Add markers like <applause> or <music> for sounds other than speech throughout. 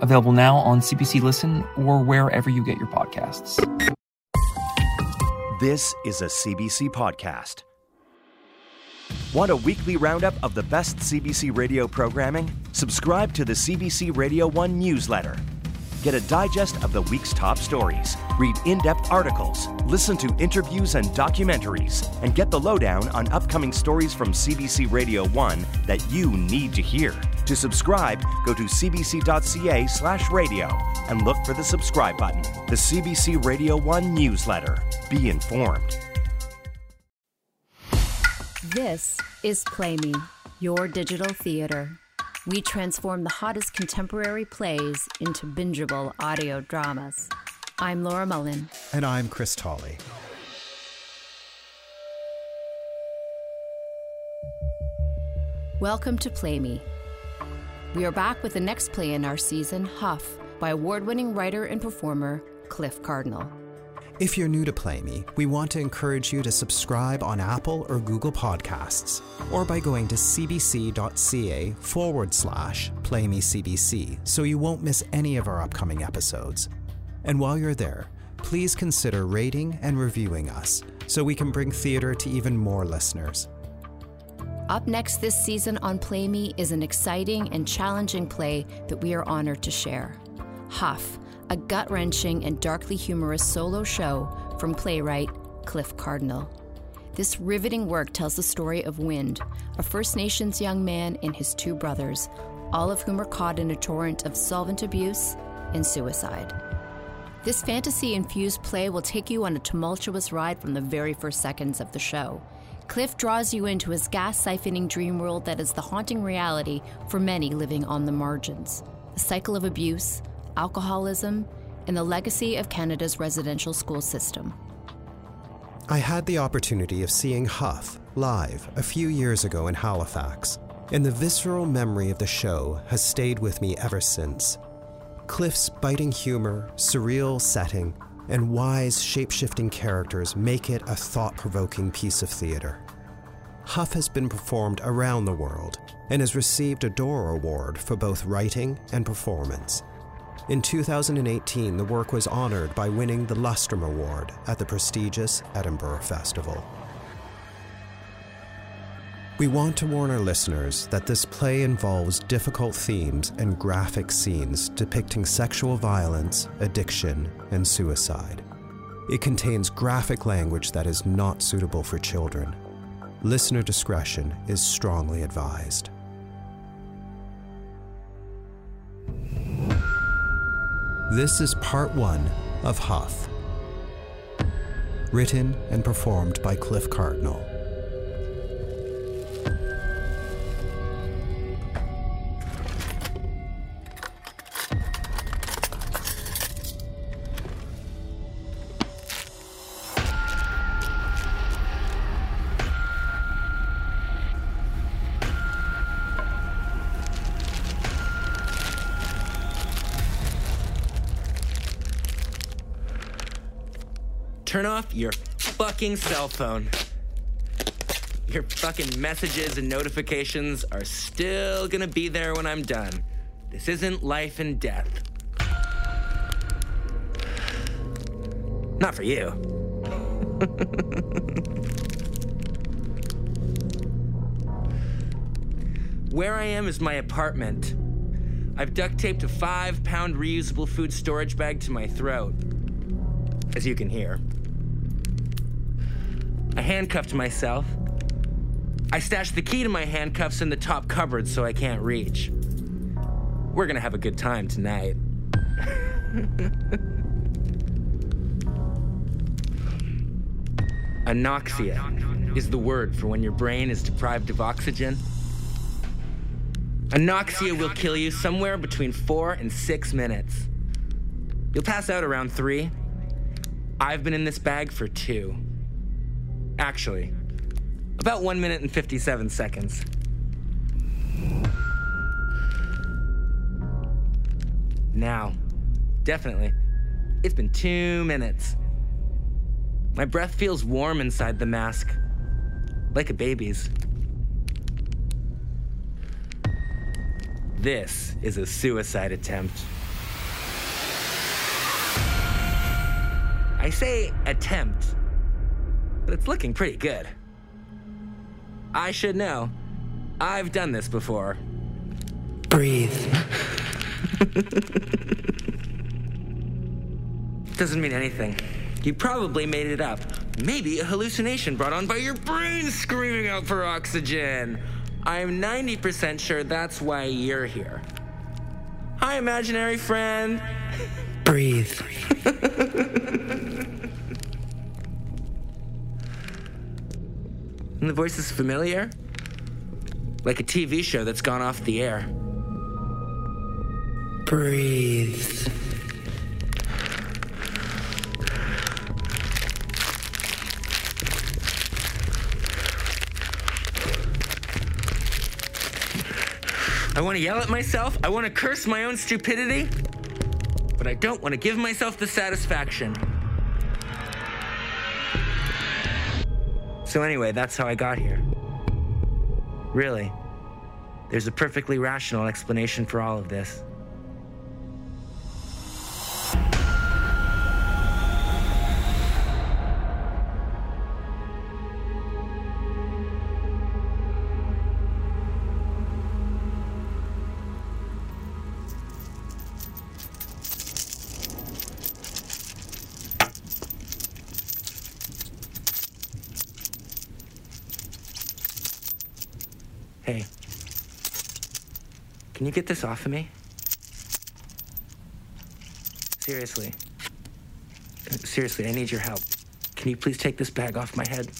available now on CBC Listen or wherever you get your podcasts. This is a CBC podcast. Want a weekly roundup of the best CBC radio programming? Subscribe to the CBC Radio 1 newsletter. Get a digest of the week's top stories, read in depth articles, listen to interviews and documentaries, and get the lowdown on upcoming stories from CBC Radio 1 that you need to hear. To subscribe, go to cbc.ca slash radio and look for the subscribe button. The CBC Radio 1 newsletter. Be informed. This is Play Me, your digital theater. We transform the hottest contemporary plays into bingeable audio dramas. I'm Laura Mullen. And I'm Chris Tolley. Welcome to Play Me. We are back with the next play in our season, Huff, by award winning writer and performer Cliff Cardinal. If you're new to Play Me, we want to encourage you to subscribe on Apple or Google Podcasts, or by going to cbc.ca forward slash playmecbc so you won't miss any of our upcoming episodes. And while you're there, please consider rating and reviewing us so we can bring theater to even more listeners. Up next this season on Play Me is an exciting and challenging play that we are honored to share Huff a gut wrenching and darkly humorous solo show from playwright Cliff Cardinal. This riveting work tells the story of Wind, a First Nations young man and his two brothers, all of whom are caught in a torrent of solvent abuse and suicide. This fantasy infused play will take you on a tumultuous ride from the very first seconds of the show. Cliff draws you into his gas siphoning dream world that is the haunting reality for many living on the margins. The cycle of abuse, alcoholism, and the legacy of Canada's residential school system. I had the opportunity of seeing Huff live a few years ago in Halifax, and the visceral memory of the show has stayed with me ever since. Cliff's biting humor, surreal setting, and wise, shape shifting characters make it a thought provoking piece of theater. Huff has been performed around the world and has received a Dora Award for both writing and performance. In 2018, the work was honored by winning the Lustrum Award at the prestigious Edinburgh Festival. We want to warn our listeners that this play involves difficult themes and graphic scenes depicting sexual violence, addiction, and suicide. It contains graphic language that is not suitable for children. Listener discretion is strongly advised. This is part one of Huff. Written and performed by Cliff Cardinal. Turn off your fucking cell phone. Your fucking messages and notifications are still gonna be there when I'm done. This isn't life and death. Not for you. <laughs> Where I am is my apartment. I've duct taped a five pound reusable food storage bag to my throat, as you can hear. I handcuffed myself. I stashed the key to my handcuffs in the top cupboard so I can't reach. We're gonna have a good time tonight. <laughs> Anoxia is the word for when your brain is deprived of oxygen. Anoxia will kill you somewhere between four and six minutes. You'll pass out around three. I've been in this bag for two. Actually, about one minute and 57 seconds. Now, definitely, it's been two minutes. My breath feels warm inside the mask, like a baby's. This is a suicide attempt. I say attempt, but it's looking pretty good. I should know. I've done this before. Breathe. Doesn't mean anything. You probably made it up. Maybe a hallucination brought on by your brain screaming out for oxygen. I'm 90% sure that's why you're here. Hi, imaginary friend. Breathe. <laughs> and the voice is familiar? Like a TV show that's gone off the air. Breathe. I want to yell at myself. I want to curse my own stupidity. But I don't want to give myself the satisfaction. So, anyway, that's how I got here. Really, there's a perfectly rational explanation for all of this. Can you get this off of me? Seriously. Seriously, I need your help. Can you please take this bag off my head?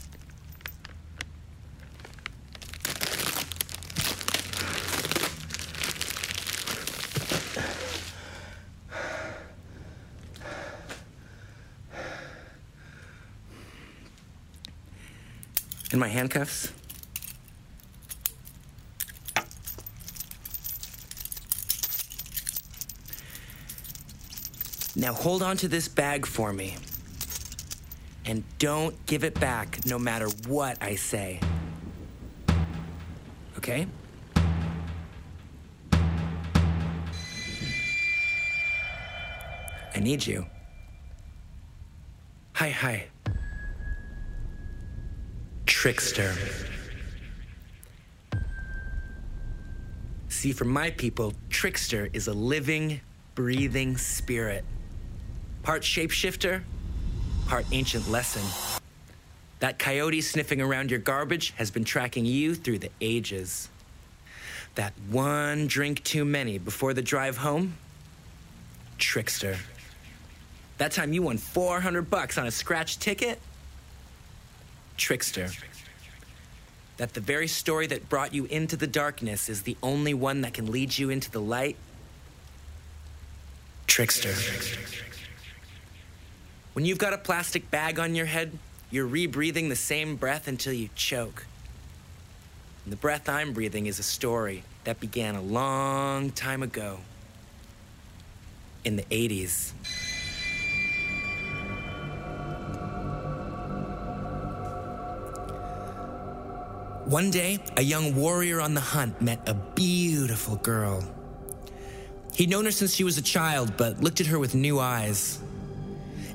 In my handcuffs? Now hold on to this bag for me. And don't give it back no matter what I say. Okay? I need you. Hi, hi. Trickster. See, for my people, Trickster is a living, breathing spirit. Part shapeshifter, part ancient lesson. That coyote sniffing around your garbage has been tracking you through the ages. That one drink too many before the drive home? Trickster. That time you won 400 bucks on a scratch ticket? Trickster. That the very story that brought you into the darkness is the only one that can lead you into the light? Trickster. When you've got a plastic bag on your head, you're rebreathing the same breath until you choke. And the breath I'm breathing is a story that began a long time ago. In the 80s. One day, a young warrior on the hunt met a beautiful girl. He'd known her since she was a child, but looked at her with new eyes.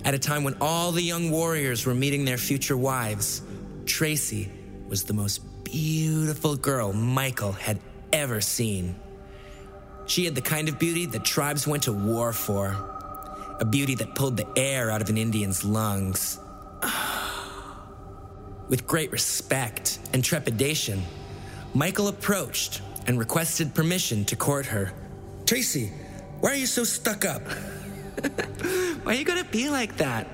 At a time when all the young warriors were meeting their future wives, Tracy was the most beautiful girl Michael had ever seen. She had the kind of beauty that tribes went to war for, a beauty that pulled the air out of an Indian's lungs. <sighs> With great respect and trepidation, Michael approached and requested permission to court her. Tracy, why are you so stuck up? <laughs> why are you gonna be like that?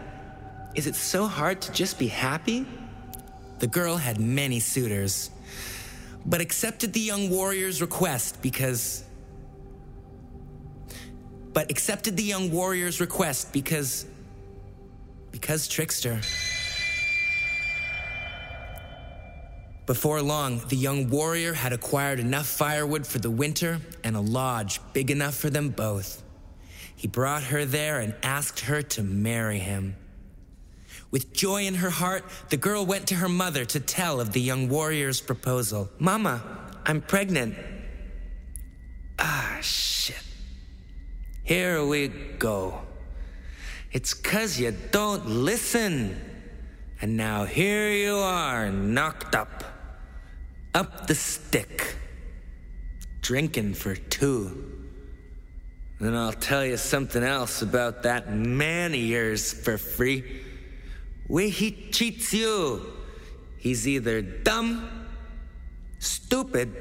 Is it so hard to just be happy? The girl had many suitors, but accepted the young warrior's request because. But accepted the young warrior's request because. Because Trickster. Before long, the young warrior had acquired enough firewood for the winter and a lodge big enough for them both. He brought her there and asked her to marry him. With joy in her heart, the girl went to her mother to tell of the young warrior's proposal. Mama, I'm pregnant. Ah, shit. Here we go. It's cause you don't listen. And now here you are, knocked up. Up the stick. Drinking for two. Then I'll tell you something else about that man of yours for free. Way he cheats you. He's either dumb, stupid,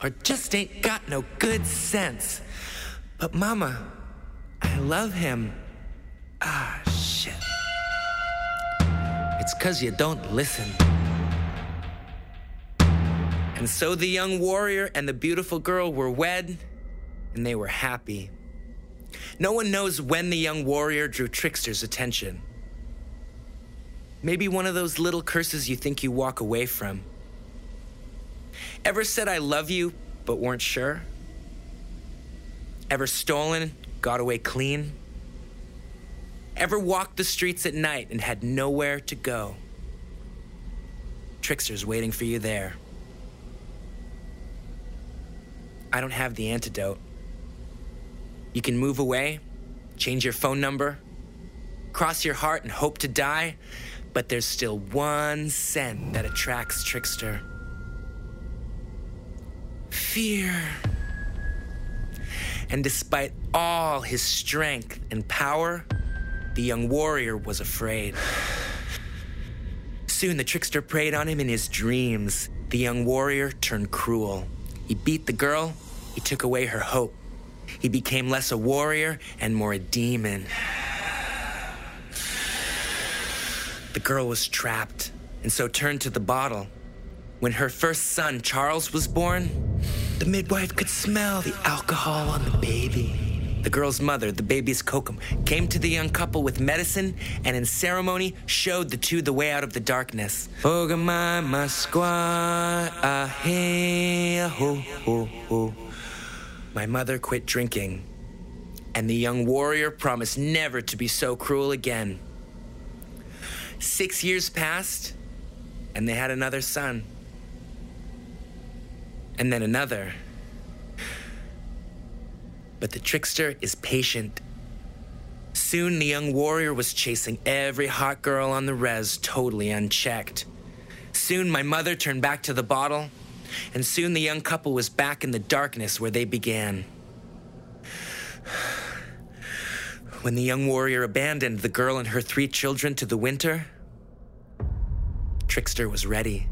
or just ain't got no good sense. But, Mama, I love him. Ah, shit. It's cause you don't listen. And so the young warrior and the beautiful girl were wed, and they were happy. No one knows when the young warrior drew Trickster's attention. Maybe one of those little curses you think you walk away from. Ever said I love you, but weren't sure? Ever stolen, got away clean? Ever walked the streets at night and had nowhere to go? Trickster's waiting for you there. I don't have the antidote. You can move away, change your phone number, cross your heart and hope to die, but there's still one scent that attracts Trickster fear. And despite all his strength and power, the young warrior was afraid. Soon the trickster preyed on him in his dreams. The young warrior turned cruel. He beat the girl, he took away her hope. He became less a warrior and more a demon. The girl was trapped and so turned to the bottle. When her first son, Charles, was born, the midwife could smell the alcohol on the baby. The girl's mother, the baby's kokum, came to the young couple with medicine and in ceremony showed the two the way out of the darkness. Ogamai My mother quit drinking, and the young warrior promised never to be so cruel again. Six years passed, and they had another son. And then another. But the trickster is patient. Soon the young warrior was chasing every hot girl on the res totally unchecked. Soon my mother turned back to the bottle, and soon the young couple was back in the darkness where they began. When the young warrior abandoned the girl and her three children to the winter, Trickster was ready.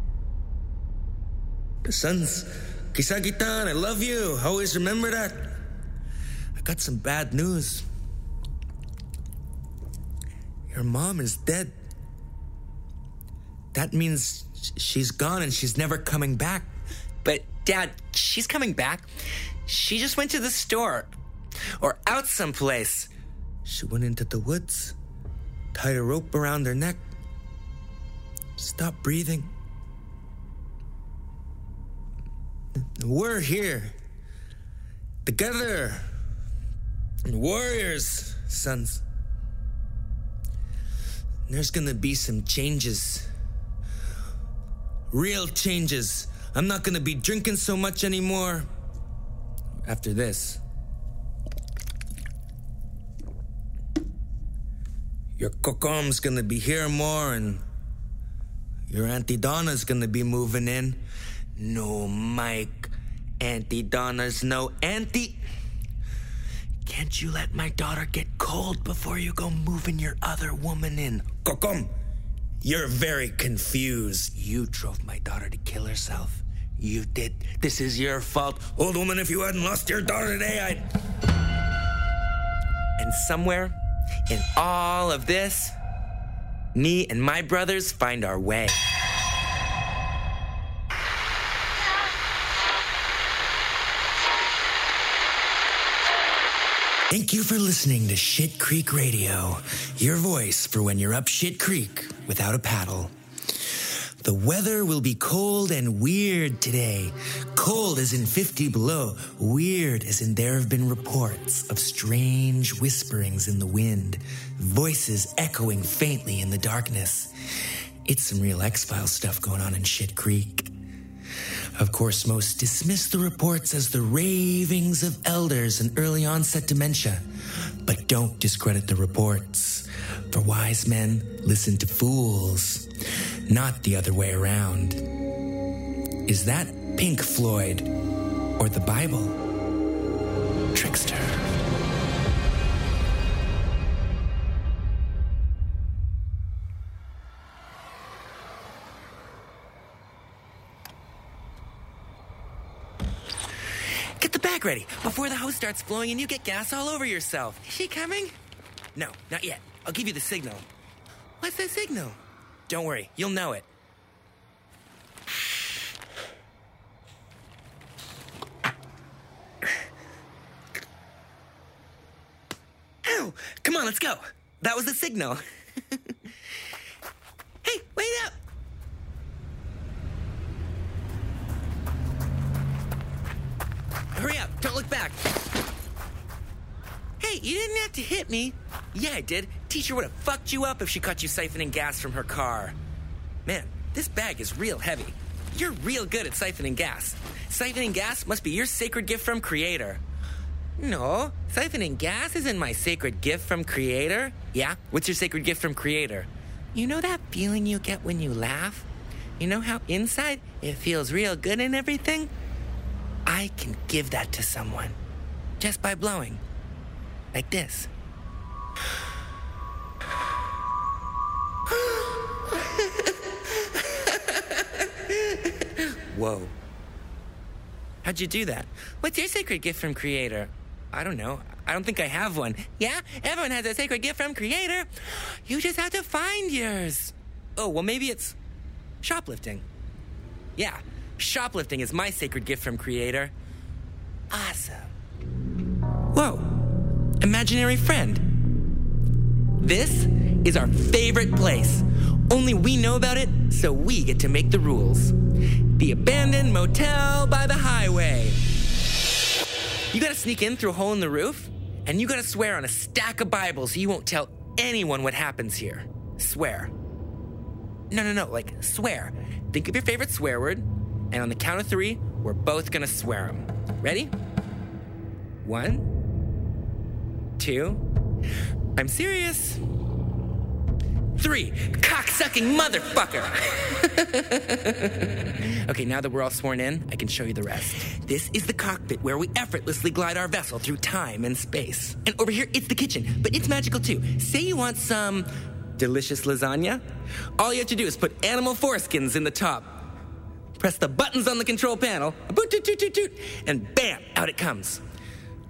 Sons, Kisagitan, I love you. Always remember that. I got some bad news. Your mom is dead. That means she's gone and she's never coming back. Dad, she's coming back. She just went to the store or out someplace. She went into the woods, tied a rope around her neck, stopped breathing. We're here. Together. Warriors, sons. There's gonna be some changes. Real changes. I'm not gonna be drinking so much anymore. After this. Your kokom's gonna be here more, and your Auntie Donna's gonna be moving in. No, Mike. Auntie Donna's no auntie. Can't you let my daughter get cold before you go moving your other woman in? Kokom, you're very confused. You drove my daughter to kill herself. You did. This is your fault. Old woman, if you hadn't lost your daughter today, I'd. And somewhere in all of this, me and my brothers find our way. Thank you for listening to Shit Creek Radio, your voice for when you're up shit creek without a paddle. The weather will be cold and weird today. Cold as in 50 below, weird as in there have been reports of strange whisperings in the wind, voices echoing faintly in the darkness. It's some real X Files stuff going on in Shit Creek. Of course, most dismiss the reports as the ravings of elders and early onset dementia, but don't discredit the reports. For wise men listen to fools, not the other way around. Is that Pink Floyd or the Bible? Trickster. Get the bag ready before the hose starts flowing and you get gas all over yourself. Is she coming? No, not yet. I'll give you the signal. What's the signal? Don't worry, you'll know it. Ow! Come on, let's go. That was the signal. <laughs> back. Hey, you didn't have to hit me. Yeah, I did. Teacher would have fucked you up if she caught you siphoning gas from her car. Man, this bag is real heavy. You're real good at siphoning gas. Siphoning gas must be your sacred gift from Creator. No, siphoning gas isn't my sacred gift from Creator. Yeah? What's your sacred gift from Creator? You know that feeling you get when you laugh? You know how inside it feels real good and everything? I can give that to someone just by blowing. Like this. Whoa. How'd you do that? What's your sacred gift from Creator? I don't know. I don't think I have one. Yeah, everyone has a sacred gift from Creator. You just have to find yours. Oh, well, maybe it's shoplifting. Yeah, shoplifting is my sacred gift from Creator. Awesome. Whoa, imaginary friend. This is our favorite place. Only we know about it, so we get to make the rules. The abandoned motel by the highway. You gotta sneak in through a hole in the roof, and you gotta swear on a stack of Bibles so you won't tell anyone what happens here. Swear. No, no, no, like swear. Think of your favorite swear word, and on the count of three, we're both gonna swear them. Ready? One, two, I'm serious. Three, cocksucking motherfucker. <laughs> okay, now that we're all sworn in, I can show you the rest. This is the cockpit where we effortlessly glide our vessel through time and space. And over here, it's the kitchen, but it's magical too. Say you want some delicious lasagna. All you have to do is put animal foreskins in the top. Press the buttons on the control panel, boot, toot, toot, toot, toot, and bam, out it comes.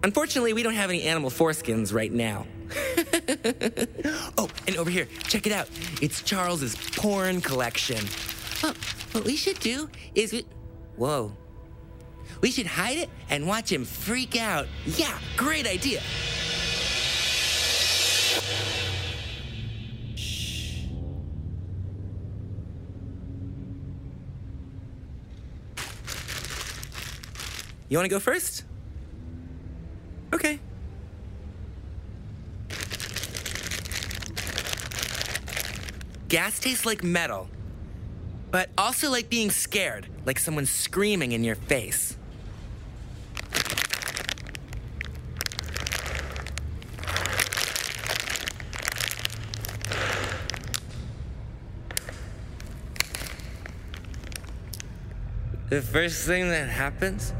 Unfortunately, we don't have any animal foreskins right now. <laughs> oh, and over here, check it out. It's Charles's porn collection. Oh, what we should do is we. Whoa. We should hide it and watch him freak out. Yeah, great idea. You want to go first? Okay. Gas tastes like metal, but also like being scared, like someone screaming in your face. The first thing that happens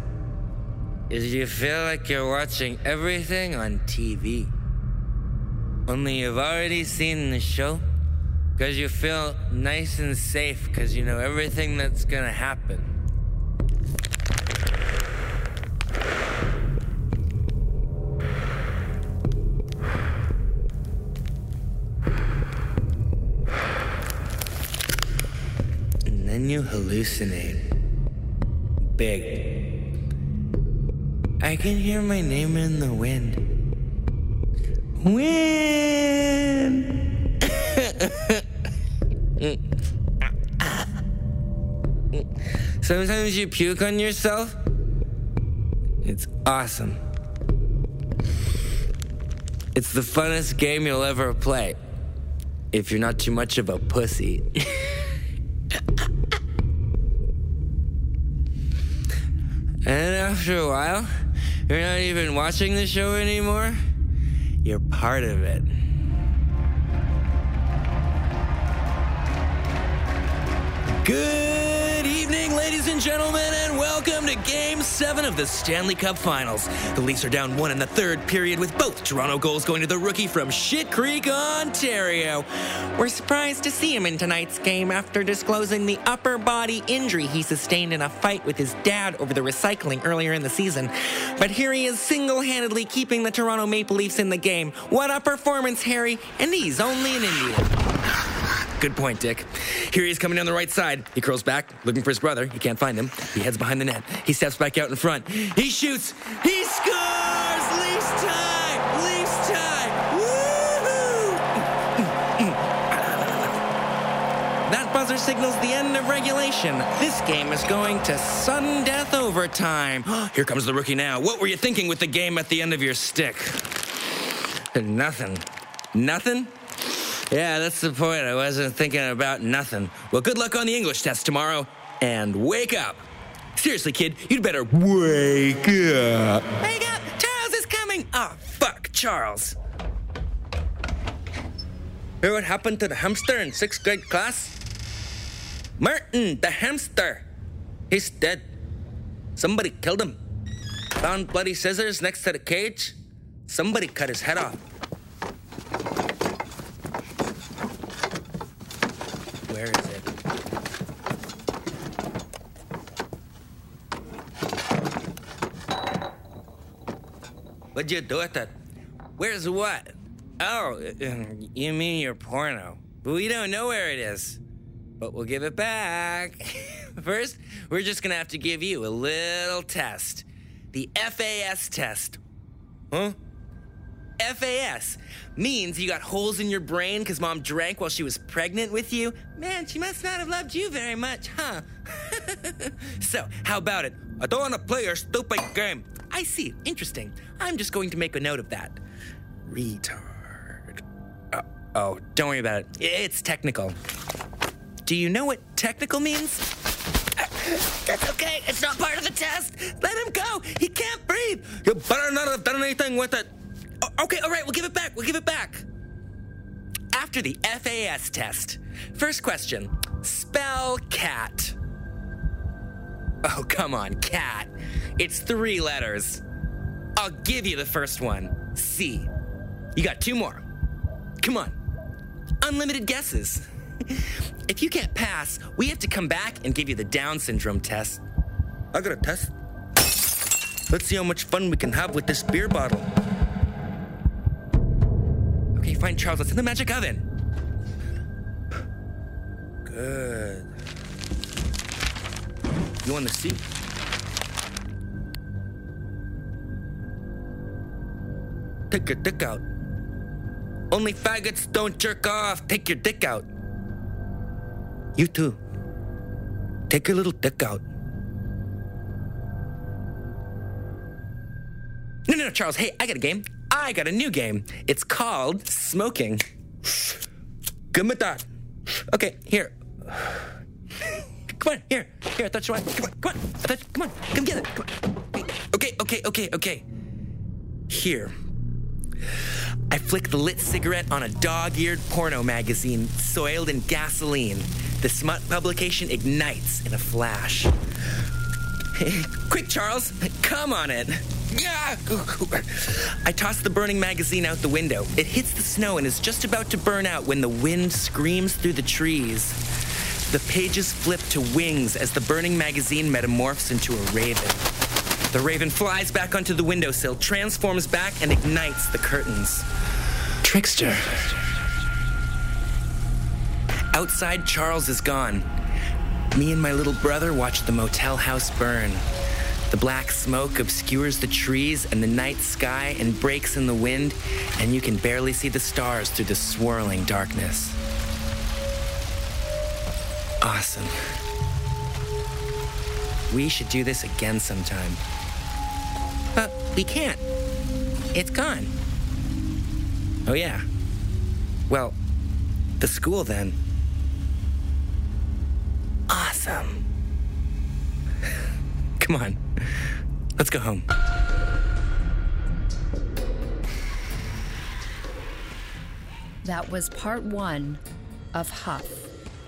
is you feel like you're watching everything on TV. Only you've already seen the show because you feel nice and safe because you know everything that's gonna happen. And then you hallucinate. Big. I can hear my name in the wind. win. <laughs> Sometimes you puke on yourself. It's awesome. It's the funnest game you'll ever play. If you're not too much of a pussy. <laughs> and after a while, you're not even watching the show anymore. You're part of it. Good evening, ladies and gentlemen, 7 of the Stanley Cup Finals. The Leafs are down one in the third period with both Toronto goals going to the rookie from Shit Creek, Ontario. We're surprised to see him in tonight's game after disclosing the upper body injury he sustained in a fight with his dad over the recycling earlier in the season. But here he is single handedly keeping the Toronto Maple Leafs in the game. What a performance, Harry! And he's only an Indian. Good point, Dick. Here he is coming down the right side. He curls back, looking for his brother. He can't find him. He heads behind the net. He steps back out in front. He shoots. He scores! Leafs tie! Leafs tie! Woohoo! That buzzer signals the end of regulation. This game is going to sudden death overtime. <gasps> Here comes the rookie now. What were you thinking with the game at the end of your stick? Nothing. Nothing? Yeah, that's the point. I wasn't thinking about nothing. Well, good luck on the English test tomorrow, and wake up. Seriously, kid, you'd better wake up. Wake up! Charles is coming! Oh, fuck, Charles. Hear what happened to the hamster in sixth grade class? Martin, the hamster. He's dead. Somebody killed him. Found bloody scissors next to the cage. Somebody cut his head off. Where is it? What'd you do with it? Where's what? Oh, uh, you mean your porno. But we don't know where it is. But we'll give it back. <laughs> First, we're just gonna have to give you a little test. The FAS test. Huh? FAS means you got holes in your brain because mom drank while she was pregnant with you. Man, she must not have loved you very much, huh? <laughs> so, how about it? I don't want to play your stupid game. I see. Interesting. I'm just going to make a note of that. Retard. Uh, oh, don't worry about it. It's technical. Do you know what technical means? <laughs> That's okay. It's not part of the test. Let him go. He can't breathe. You better not have done anything with it. O- okay, all right, we'll give it back. We'll give it back. After the FAS test, first question spell cat. Oh, come on, cat. It's three letters. I'll give you the first one C. You got two more. Come on. Unlimited guesses. <laughs> if you can't pass, we have to come back and give you the Down syndrome test. I got a test. Let's see how much fun we can have with this beer bottle. Okay, fine, Charles. Let's in the magic oven. Good. You want the seat? Take your dick out. Only faggots don't jerk off. Take your dick out. You too. Take your little dick out. No, no, no, Charles. Hey, I got a game. I got a new game. It's called Smoking. Good with that. Okay, here. Come on, here. Here, I thought. Come on, come on. I come on, come get it. Come on. Okay, okay, okay, okay. Here. I flick the lit cigarette on a dog eared porno magazine soiled in gasoline. The smut publication ignites in a flash. <laughs> Quick, Charles, come on it. I toss the burning magazine out the window. It hits the snow and is just about to burn out when the wind screams through the trees. The pages flip to wings as the burning magazine metamorphs into a raven. The raven flies back onto the windowsill, transforms back, and ignites the curtains. Trickster. Outside, Charles is gone. Me and my little brother watch the motel house burn. The black smoke obscures the trees and the night sky and breaks in the wind, and you can barely see the stars through the swirling darkness. Awesome. We should do this again sometime. But we can't. It's gone. Oh, yeah. Well, the school then. Awesome. <laughs> Come on. Let's go home. That was part one of Huff,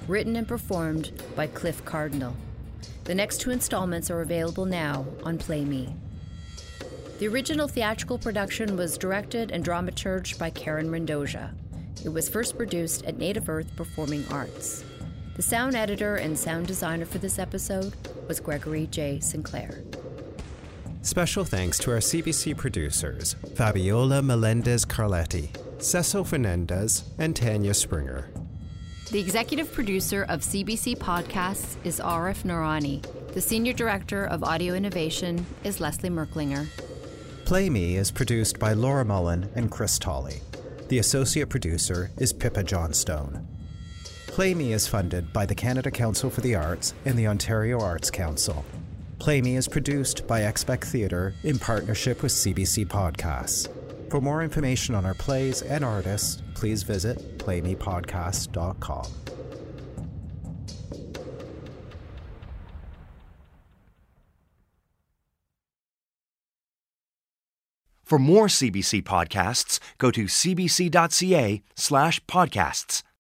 written and performed by Cliff Cardinal. The next two installments are available now on Play Me. The original theatrical production was directed and dramaturged by Karen Mendoza. It was first produced at Native Earth Performing Arts. The sound editor and sound designer for this episode was Gregory J. Sinclair. Special thanks to our CBC producers, Fabiola Melendez Carletti, Cecil Fernandez, and Tanya Springer. The executive producer of CBC Podcasts is Arif Noorani. The senior director of audio innovation is Leslie Merklinger. Play Me is produced by Laura Mullen and Chris Tolley. The associate producer is Pippa Johnstone. Play Me is funded by the Canada Council for the Arts and the Ontario Arts Council. Play Me is produced by Expect Theatre in partnership with CBC Podcasts. For more information on our plays and artists, please visit playmepodcast.com. For more CBC podcasts, go to cbc.ca slash podcasts.